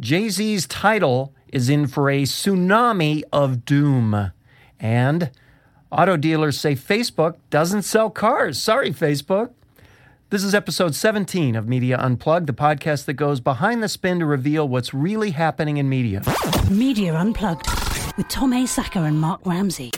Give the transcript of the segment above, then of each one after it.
Jay Z's Tidal is in for a tsunami of doom. And auto dealers say Facebook doesn't sell cars. Sorry, Facebook. This is episode 17 of Media Unplugged, the podcast that goes behind the spin to reveal what's really happening in media. Media Unplugged with Tom Asacker and Mark Ramsey.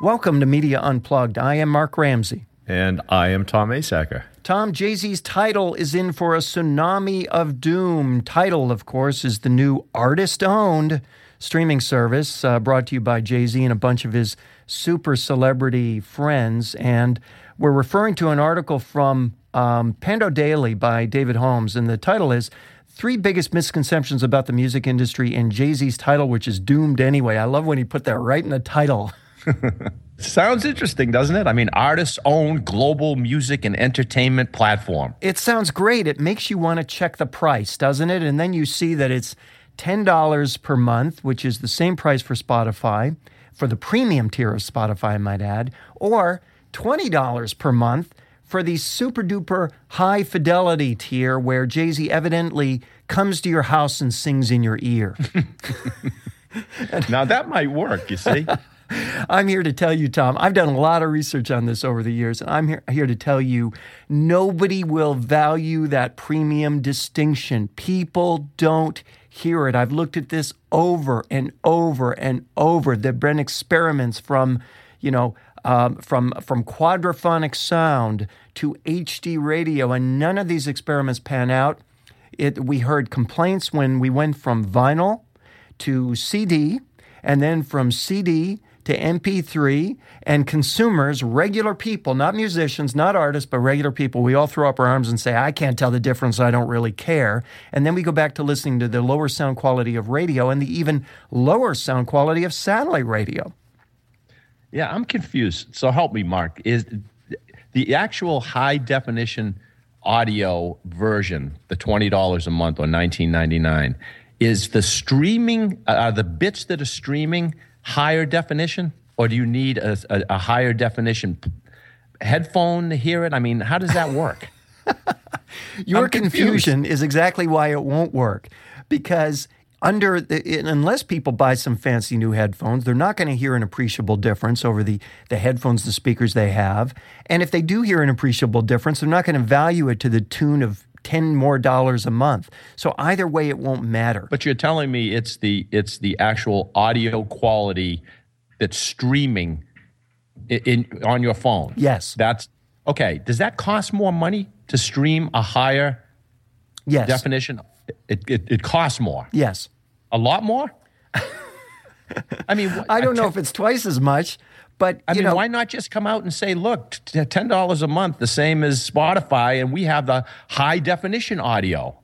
Welcome to Media Unplugged. I am Mark Ramsey. And I am Tom Asacker. Tom, Jay Z's Tidal is in for a tsunami of doom. Tidal, of course, is the new artist owned streaming service uh, brought to you by Jay Z and a bunch of his super celebrity friends. And we're referring to an article from um, Pando Daily by David Holmes. And the title is Three Biggest Misconceptions About the Music Industry and Jay Z's Tidal, which is doomed anyway. I love when he put that right in the title. Sounds interesting, doesn't it? I mean, artists own global music and entertainment platform. It sounds great. It makes you want to check the price, doesn't it? And then you see that it's $10 per month, which is the same price for Spotify, for the premium tier of Spotify, I might add, or $20 per month for the super duper high fidelity tier where Jay Z evidently comes to your house and sings in your ear. now that might work, you see. I'm here to tell you, Tom, I've done a lot of research on this over the years, and I'm here, here to tell you nobody will value that premium distinction. People don't hear it. I've looked at this over and over and over. There have been experiments from, you know, um, from from quadraphonic sound to HD radio, and none of these experiments pan out. It, we heard complaints when we went from vinyl to CD, and then from CD to MP3 and consumers, regular people, not musicians, not artists, but regular people, we all throw up our arms and say, I can't tell the difference, I don't really care. And then we go back to listening to the lower sound quality of radio and the even lower sound quality of satellite radio. Yeah, I'm confused. So help me, Mark. Is the actual high definition audio version, the $20 a month or $19.99, is the streaming, uh, are the bits that are streaming higher definition, or do you need a, a, a higher definition headphone to hear it? I mean, how does that work? Your confusion is exactly why it won't work because under unless people buy some fancy new headphones, they're not going to hear an appreciable difference over the the headphones, the speakers they have. And if they do hear an appreciable difference, they're not going to value it to the tune of 10 more dollars a month. So either way it won't matter. But you're telling me it's the it's the actual audio quality that's streaming in, in on your phone. Yes. That's okay. Does that cost more money to stream a higher yes. definition? It, it, it costs more. Yes. A lot more? I mean, I don't know if it's twice as much, but I mean, know, why not just come out and say, look, ten dollars a month, the same as Spotify, and we have the high definition audio.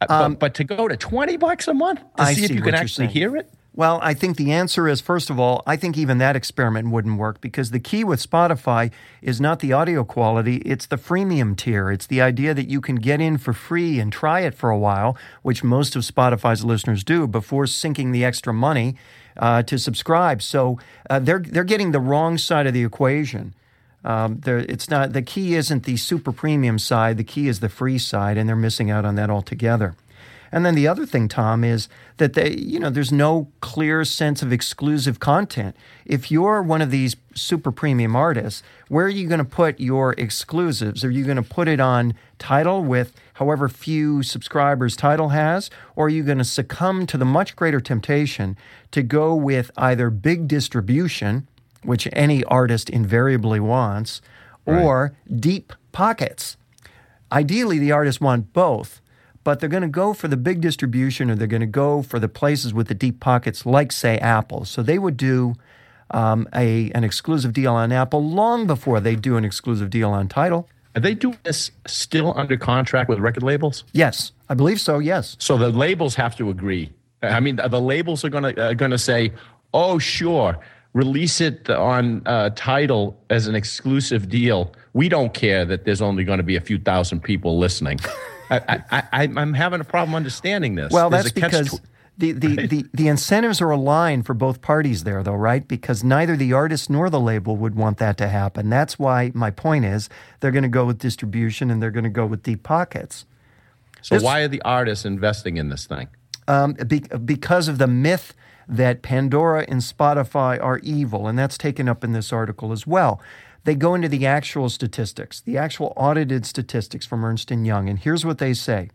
Uh, um, but, but, to go to twenty bucks a month to I see if you can actually hear it. Well, I think the answer is first of all, I think even that experiment wouldn't work because the key with Spotify is not the audio quality, it's the freemium tier. It's the idea that you can get in for free and try it for a while, which most of Spotify's listeners do before sinking the extra money uh, to subscribe. So uh, they're they're getting the wrong side of the equation. Um, it's not the key isn't the super premium side. The key is the free side, and they're missing out on that altogether. And then the other thing, Tom, is that they, you know, there's no clear sense of exclusive content. If you're one of these super premium artists, where are you going to put your exclusives? Are you going to put it on Tidal with however few subscribers Tidal has, or are you going to succumb to the much greater temptation to go with either big distribution, which any artist invariably wants, or right. deep pockets? Ideally, the artists want both but they're going to go for the big distribution or they're going to go for the places with the deep pockets, like, say, Apple. So they would do um, a, an exclusive deal on Apple long before they do an exclusive deal on Tidal. Are they doing this still under contract with record labels? Yes, I believe so. Yes. So the labels have to agree. I mean, the labels are going to uh, going to say, "Oh, sure, release it on uh, Tidal as an exclusive deal. We don't care that there's only going to be a few thousand people listening." I, I, am having a problem understanding this. Well, There's that's because tw- the, the, right. the, the incentives are aligned for both parties there, though, right? Because neither the artist nor the label would want that to happen. That's why my point is they're going to go with distribution and they're going to go with deep pockets. So This- why are the artists investing in this thing? um, be, because of the myth that Pandora and Spotify are evil, and that's taken up in this article as well. They go into the actual statistics, the actual audited statistics from Ernst and Young, and here's what they say: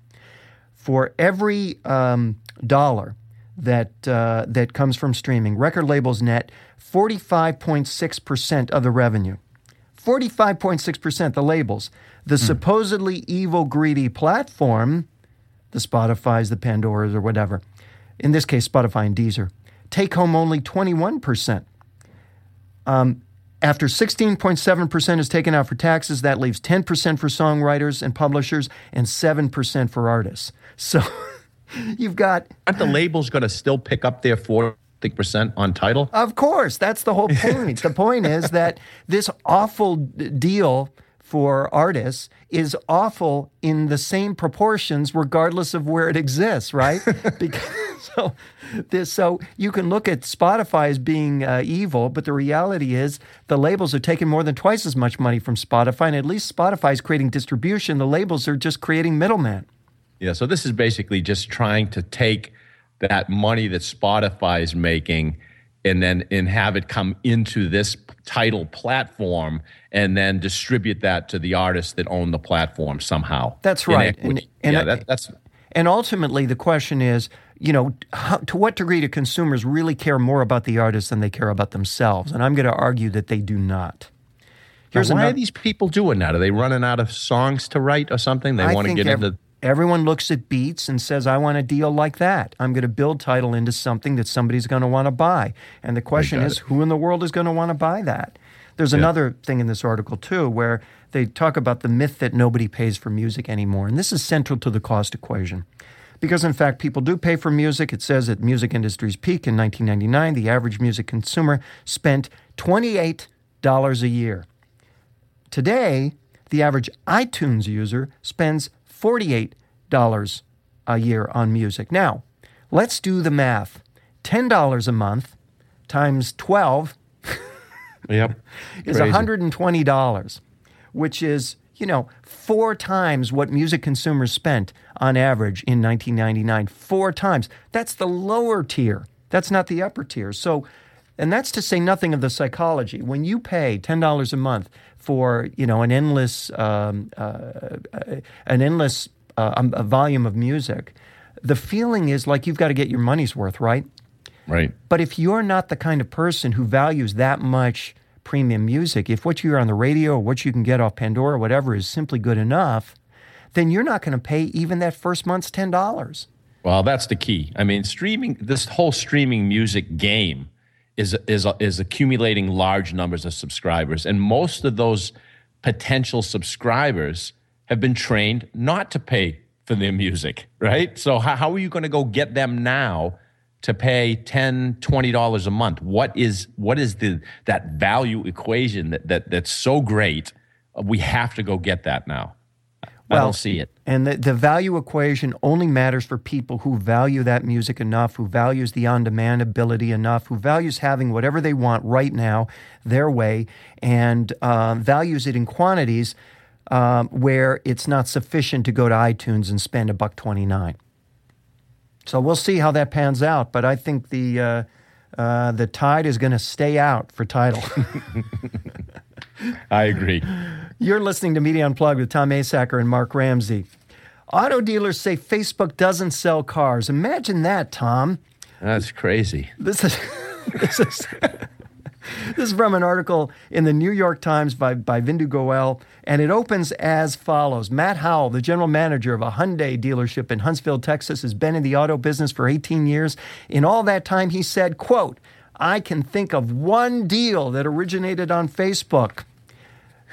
for every um, dollar that uh, that comes from streaming, record labels net 45.6 percent of the revenue. 45.6 percent, the labels. The supposedly evil, greedy platform the Spotify's, the Pandoras, or whatever. In this case, Spotify and Deezer. Take home only 21%. Um, after 16.7% is taken out for taxes, that leaves 10% for songwriters and publishers and 7% for artists. So you've got, Aren't the labels going to still pick up their 40% on Tidal? of course, that's the whole point. the point is that this awful deal for artists is awful in the same proportions regardless of where it exists, right? because so this so you can look at Spotify as being uh, evil, but the reality is the labels are taking more than twice as much money from Spotify, and at least Spotify is creating distribution. The labels are just creating middlemen. Yeah, so this is basically just trying to take that money that Spotify is making and then and have it come into this Tidal platform and then distribute that to the artists that own the platform somehow. That's right. And- and yeah, that, that's And ultimately, the question is, you know, how, to what degree do consumers really care more about the artist than they care about themselves? And I'm going to argue that they do not. Here's Now, why ano- are these people doing that? Are they running out of songs to write or something? They I want to get ev- into Everyone looks at beats and says, I want a deal like that. I'm going to build Tidal into something that somebody's going to want to buy. And the question is, it. who in the world is going to want to buy that? There's another thing in this article, too, where they talk about the myth that nobody pays for music anymore. And this is central to the cost equation. Because, in fact, people do pay for music. It says at music industry's peak in 1999, the average music consumer spent $28 a year. Today, the average iTunes user spends $48 a year on music. Now, let's do the math. $10 a month times 12 Yep. is Crazy. $120, which is, you know, four times what music consumers spent on average in 1999. Four times. That's the lower tier. That's not the upper tier. So, and that's to say nothing of the psychology. When you pay $10 a month for, you know, an endless, um, uh, an endless uh, um, a volume of music, the feeling is like you've got to get your money's worth, right? Right. But if you're not the kind of person who values that much premium music, if what you hear on the radio or what you can get off Pandora or whatever is simply good enough, then you're not going to pay even that first month's $10. Well, that's the key. I mean, streaming this whole streaming music game is is is accumulating large numbers of subscribers, and most of those potential subscribers have been trained not to pay for their music, right? So how, how are you going to go get them now to pay 10 20 dollars a month? What is what is the that value equation that, that that's so great? We have to go get that now. I Well, don't see it. And the, the value equation only matters for people who value that music enough, who values the on demand ability enough, who values having whatever they want right now their way, and uh, values it in quantities um, where it's not sufficient to go to iTunes and spend a buck 29. So we'll see how that pans out, but I think the, uh, uh, the tide is going to stay out for Tidal. I agree. You're listening to Media Unplugged with Tom Asacker and Mark Ramsey. Auto dealers say Facebook doesn't sell cars. Imagine that, Tom. That's crazy. This is this is this is from an article in the New York Times by, by Vindu Goel, and it opens as follows. Matt Howell, the general manager of a Hyundai dealership in Huntsville, Texas, has been in the auto business for 18 years. In all that time, he said, quote, I can think of one deal that originated on Facebook.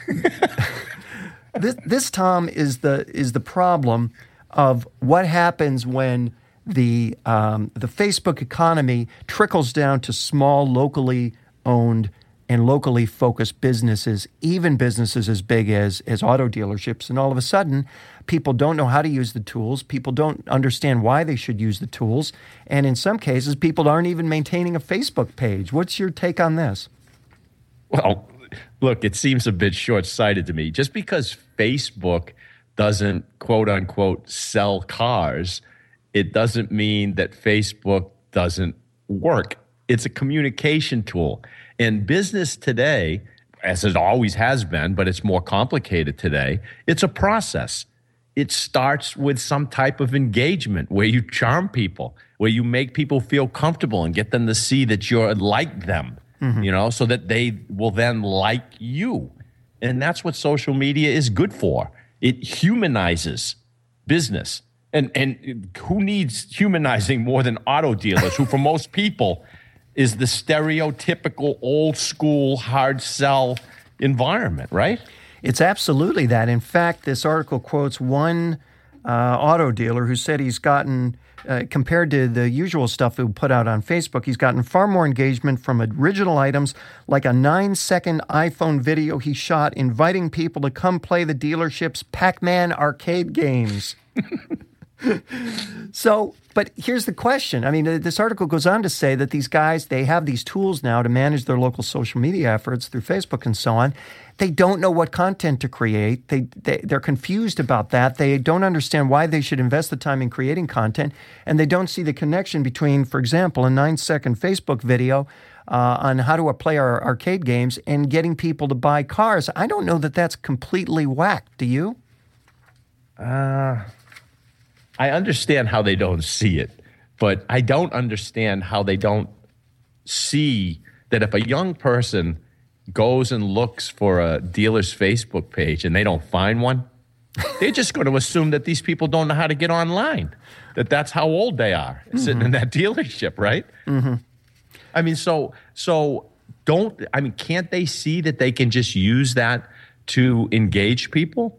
this, this Tom is the is the problem of what happens when the um, the Facebook economy trickles down to small, locally owned and locally focused businesses, even businesses as big as as auto dealerships, and all of a sudden, people don't know how to use the tools. People don't understand why they should use the tools, and in some cases, people aren't even maintaining a Facebook page. What's your take on this? Well, look, it seems a bit short sighted to me. Just because Facebook doesn't quote unquote sell cars, it doesn't mean that Facebook doesn't work. It's a communication tool. And business today, as it always has been, but it's more complicated today, it's a process. It starts with some type of engagement where you charm people, where you make people feel comfortable and get them to see that you're like them, mm-hmm. you know, so that they will then like you. And that's what social media is good for. It humanizes business. And, and who needs humanizing more than auto dealers, who for most people is the stereotypical old school hard sell environment, right? It's absolutely that. In fact, this article quotes one uh, auto dealer who said he's gotten, uh, compared to the usual stuff he put out on Facebook, he's gotten far more engagement from original items like a nine second iPhone video he shot inviting people to come play the dealership's Pac Man arcade games. so, but here's the question. I mean, this article goes on to say that these guys, they have these tools now to manage their local social media efforts through Facebook and so on. They don't know what content to create. They, they they're confused about that. They don't understand why they should invest the time in creating content, and they don't see the connection between, for example, a nine-second Facebook video uh, on how to play our arcade games and getting people to buy cars. I don't know that that's completely whacked. Do you? Uh, I understand how they don't see it, but I don't understand how they don't see that if a young person goes and looks for a dealer's Facebook page and they don't find one, they're just going to assume that these people don't know how to get online, that that's how old they are mm-hmm. sitting in that dealership, right? Mm-hmm. I mean, so so don't I mean, can't they see that they can just use that to engage people?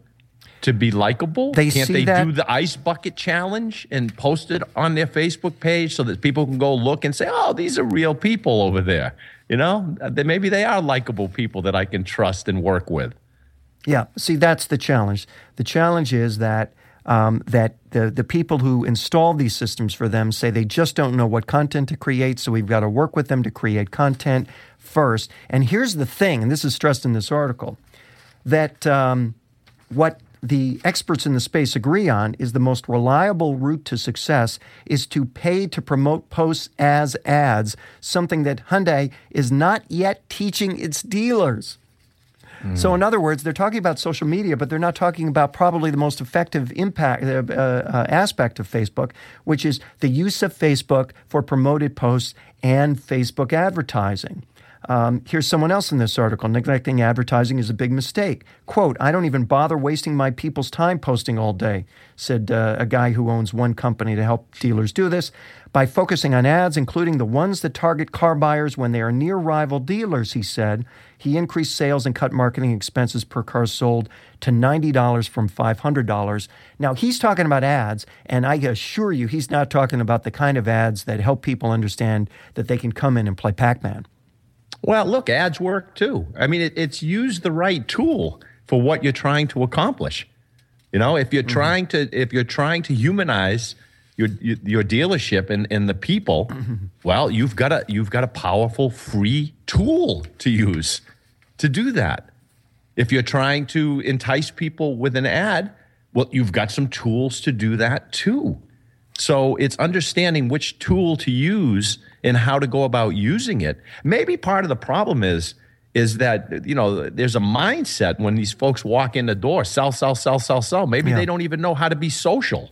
To be likable? They Can't they that? do the ice bucket challenge and post it on their Facebook page so that people can go look and say, "Oh, these are real people over there." You know, maybe they are likable people that I can trust and work with. Yeah, see, that's the challenge. The challenge is that um, that the the people who install these systems for them say they just don't know what content to create, so we've got to work with them to create content first. And here's the thing, and this is stressed in this article, that um, what the experts in the space agree on is the most reliable route to success is to pay to promote posts as ads, something that Hyundai is not yet teaching its dealers. Mm. So, in other words, they're talking about social media, but they're not talking about probably the most effective impact uh, uh, aspect of Facebook, which is the use of Facebook for promoted posts and Facebook advertising. Um, here's someone else in this article. Neglecting advertising is a big mistake. Quote, I don't even bother wasting my people's time posting all day, said uh, a guy who owns one company to help dealers do this. By focusing on ads, including the ones that target car buyers when they are near rival dealers, he said, he increased sales and cut marketing expenses per car sold to $90 from $500. Now, he's talking about ads, and I assure you, he's not talking about the kind of ads that help people understand that they can come in and play Pac Man. Well, look, ads work too. I mean, it, it's use the right tool for what you're trying to accomplish. You know, if you're mm-hmm. trying to if you're trying to humanize your your dealership and, and the people, mm-hmm. well, you've got a you've got a powerful free tool to use to do that. If you're trying to entice people with an ad, well, you've got some tools to do that too. So it's understanding which tool to use and how to go about using it. Maybe part of the problem is is that you know there's a mindset when these folks walk in the door, sell, sell, sell, sell, sell. Maybe yeah. they don't even know how to be social.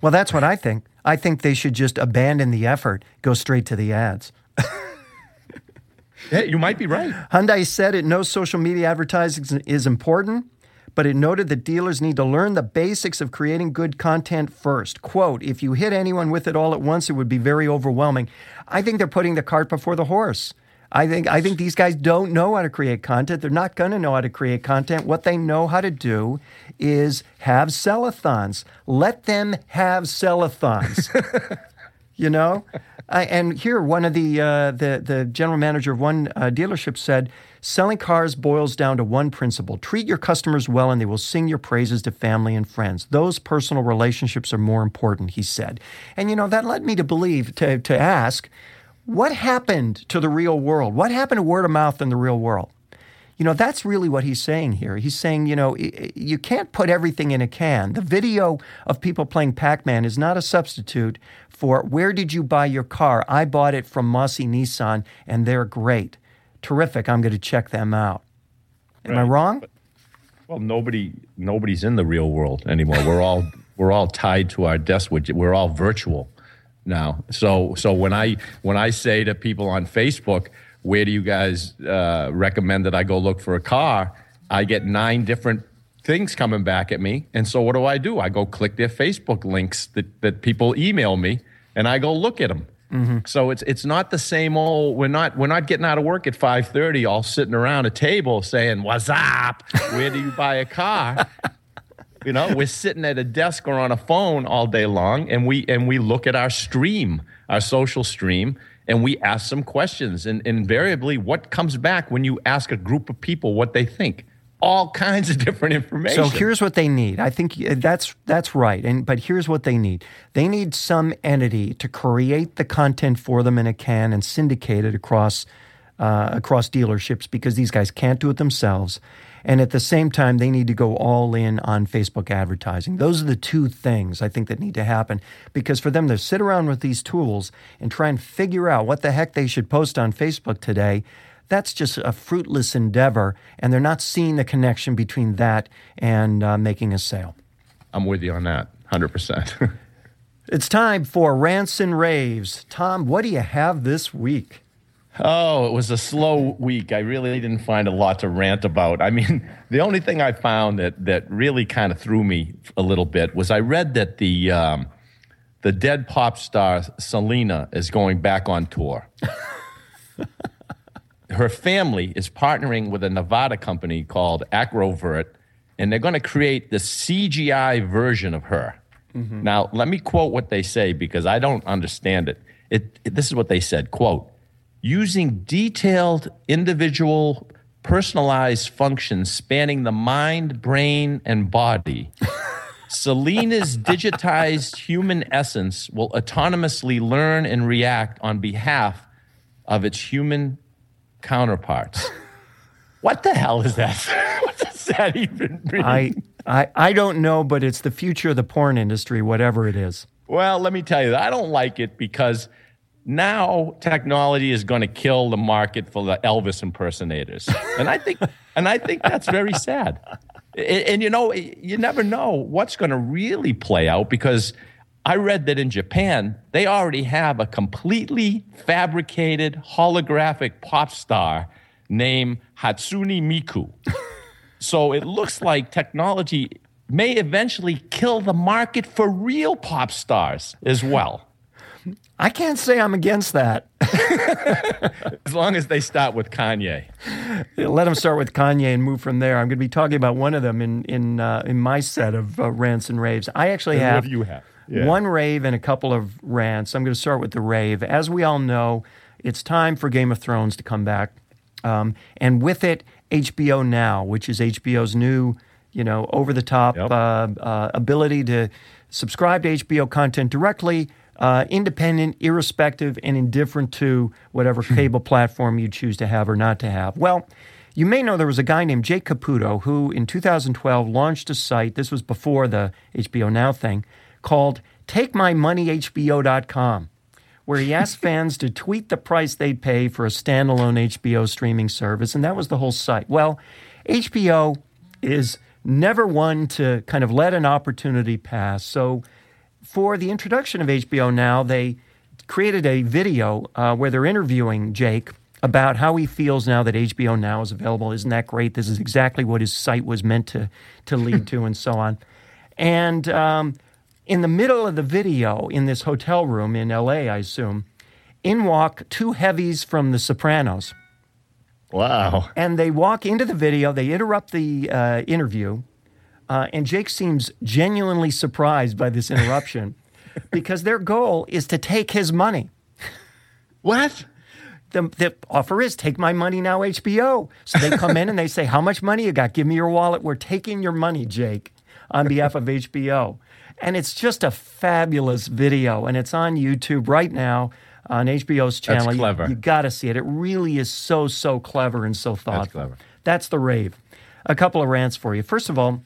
Well, that's what I think. I think they should just abandon the effort, go straight to the ads. hey, you might be right. Hyundai said it knows social media advertising is important but it noted that dealers need to learn the basics of creating good content first. Quote, if you hit anyone with it all at once, it would be very overwhelming. I think they're putting the cart before the horse. I think I think these guys don't know how to create content. They're not going to know how to create content. What they know how to do is have sellathons. Let them have sellathons. you know, And here one of the uh, the the general manager of one uh, dealership said Selling cars boils down to one principle treat your customers well, and they will sing your praises to family and friends. Those personal relationships are more important, he said. And, you know, that led me to believe, to, to ask, what happened to the real world? What happened to word of mouth in the real world? You know, that's really what he's saying here. He's saying, you know, you can't put everything in a can. The video of people playing Pac Man is not a substitute for where did you buy your car? I bought it from Mossy Nissan, and they're great. Terrific. I'm going to check them out. Am right. I wrong? Well, nobody nobody's in the real world anymore. We're all we're all tied to our desk. We're all virtual now. So so when I when I say to people on Facebook, where do you guys uh, recommend that I go look for a car? I get nine different things coming back at me. And so what do I do? I go click their Facebook links that, that people email me and I go look at them. Mm-hmm. So it's it's not the same old. We're not we're not getting out of work at five thirty, all sitting around a table saying "What's up? Where do you buy a car?" you know, we're sitting at a desk or on a phone all day long, and we and we look at our stream, our social stream, and we ask some questions. And invariably, what comes back when you ask a group of people what they think? All kinds of different information. So here's what they need. I think that's that's right. And but here's what they need. They need some entity to create the content for them in a can and syndicate it across uh, across dealerships because these guys can't do it themselves. And at the same time, they need to go all in on Facebook advertising. Those are the two things I think that need to happen because for them to sit around with these tools and try and figure out what the heck they should post on Facebook today, that's just a fruitless endeavor. And they're not seeing the connection between that and uh, making a sale. I'm with you on that, 100%. it's time for Rants and Raves. Tom, what do you have this week? Oh, it was a slow week. I really didn't find a lot to rant about. I mean, the only thing I found that that really kind of threw me a little bit was I read that the um, the dead pop star Selena is going back on tour. Her family is partnering with a Nevada company called Acrovirt, and they're going to create the CGI version of her. Mm-hmm. Now, let me quote what they say because I don't understand it. It, it. This is what they said: "Quote." Using detailed, individual, personalized functions spanning the mind, brain, and body. Selena's digitized human essence will autonomously learn and react on behalf of its human counterparts. What the hell is that? what does that even mean? I, I, I don't know, but it's the future of the porn industry, whatever it is. Well, let me tell you, I don't like it because – now technology is going to kill the market for the Elvis impersonators, and I think, and I think that's very sad. And, and you know, you never know what's going to really play out because I read that in Japan they already have a completely fabricated holographic pop star named Hatsune Miku. so it looks like technology may eventually kill the market for real pop stars as well. I can't say I'm against that. as long as they start with Kanye. Let them start with Kanye and move from there. I'm going to be talking about one of them in in uh, in my set of uh, rants and raves. I actually and have, you have? Yeah. one rave and a couple of rants. I'm going to start with the rave. As we all know, it's time for Game of Thrones to come back, um, and with it, HBO Now, which is HBO's new, you know, over the top yep. uh, uh, ability to subscribe to HBO content directly uh, independent, irrespective, and indifferent to whatever hmm. cable platform you choose to have or not to have. Well, you may know there was a guy named Jake Caputo who, in 2012, launched a site. This was before the HBO Now thing called TakeMyMoneyHBO.com, where he asked fans to tweet the price they'd pay for a standalone HBO streaming service, and that was the whole site. Well, HBO is never one to kind of let an opportunity pass. So for the introduction of HBO Now, they created a video uh, where they're interviewing Jake about how he feels now that HBO Now is available. Isn't that great? This is exactly what his site was meant to to lead to, and so on. And um, in the middle of the video, in this hotel room in LA, I assume, in walk two heavies from The Sopranos. Wow! And they walk into the video. They interrupt the uh, interview uh, and Jake seems genuinely surprised by this interruption because their goal is to take his money. What? The, the offer is take my money now, HBO. So they come in and they say, How much money you got? Give me your wallet. We're taking your money, Jake, on behalf of HBO. And it's just a fabulous video. And it's on YouTube right now on HBO's channel. That's clever. You, you got to see it. It really is so, so clever and so thoughtful. That's the rave. A couple of rants for you. First of all,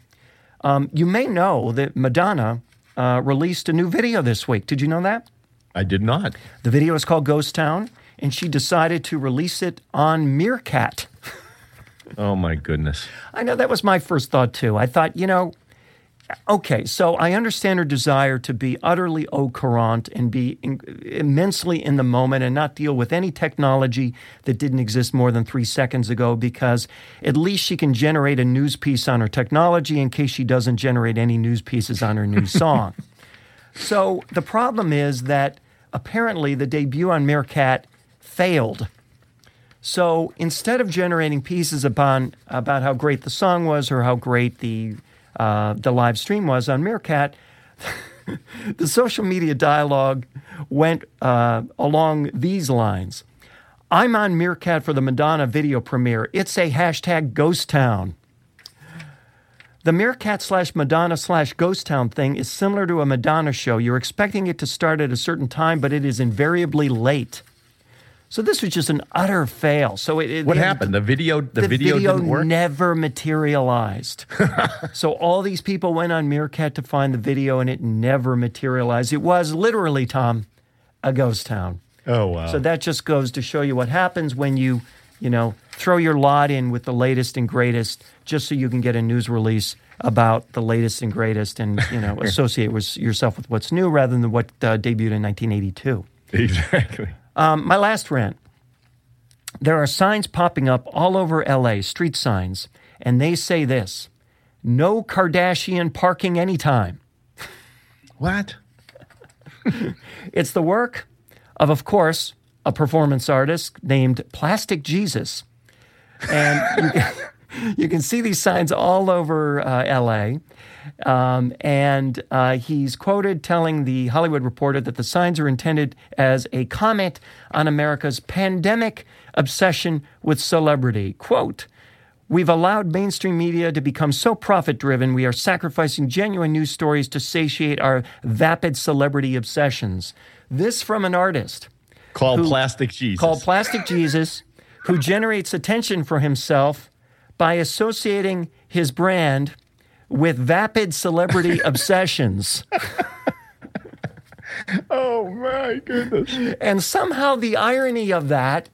um, you may know that Madonna uh, released a new video this week. Did you know that? I did not. The video is called Ghost Town, and she decided to release it on Meerkat. Oh my goodness. I know that was my first thought too. I thought, you know, okay, so I understand her desire to be utterly au courant and be in, immensely in the moment and not deal with any technology that didn't exist more than three seconds ago because at least she can generate a news piece on her technology in case she doesn't generate any news pieces on her new song. so the problem is that apparently the debut on Meerkat failed. So instead of generating pieces upon about how great the song was or how great the uh, the live stream was on Meerkat, the social media dialogue went uh, along these lines. I'm on Meerkat for the Madonna video premiere. It's a hashtag ghost town. The Meerkat slash Madonna slash ghost town thing is similar to a Madonna show. You're expecting it to start at a certain time, but it is invariably late. So this was just an utter fail. So it, it What happened? The video the, the video, didn't work? never materialized. so all these people went on Meerkat to find the video, and it never materialized. It was literally, Tom, a ghost town. oh wow. So that just goes to show you what happens when you, you know, throw your lot in with the latest and greatest, just so you can get a news release about the latest and greatest, and you know, associate with yourself with what's new rather than what uh, debuted in 1982. exactly. Um, my last rant. There are signs popping up all over LA, street signs, and they say this no Kardashian parking anytime. What? It's the work of, of course, a performance artist named Plastic Jesus. And you can, you can see these signs all over uh, LA. Um, and uh, he's quoted telling the Hollywood Reporter that the signs are intended as a comment on America's pandemic obsession with celebrity. Quote, We've allowed mainstream media to become so profit driven, we are sacrificing genuine news stories to satiate our vapid celebrity obsessions. This from an artist Called Who- Plastic Jesus. called Plastic Jesus, who generates attention for himself by associating his brand with vapid celebrity obsessions. oh my goodness. And somehow the irony of that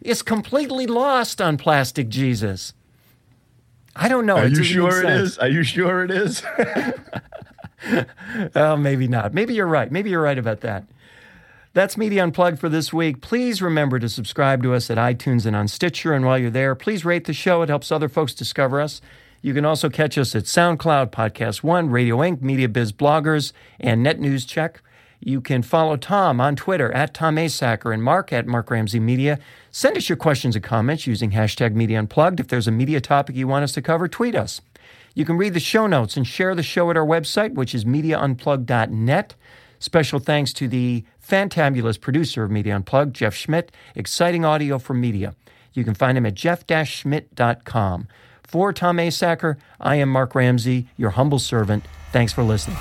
is completely lost on Plastic Jesus. I don't know. Are It you sure it is? Are you sure it is? Oh, maybe not. Maybe you're right. Maybe you're right about that. That's Media Unplugged for this week. Please remember to subscribe to us at iTunes and on Stitcher. And while you're there, please rate the show. It helps other folks discover us. You can also catch us at SoundCloud, Podcast One, Radio Ink, Media Biz Bloggers, and Net News Check. You can follow Tom on Twitter at Tom Asacker and Mark at Mark Ramsey Media. Send us your questions and comments using hashtag Media Unplugged. If there's a media topic you want us to cover, tweet us. You can read the show notes and share the show at our website, which is mediaunplugged.net. Special thanks to the fantabulous producer of Media Unplugged, Jeff Schmidt, exciting audio for media. You can find him at jeff-schmidt.com. For Tom Asacker, I am Mark Ramsey, your humble servant. Thanks for listening.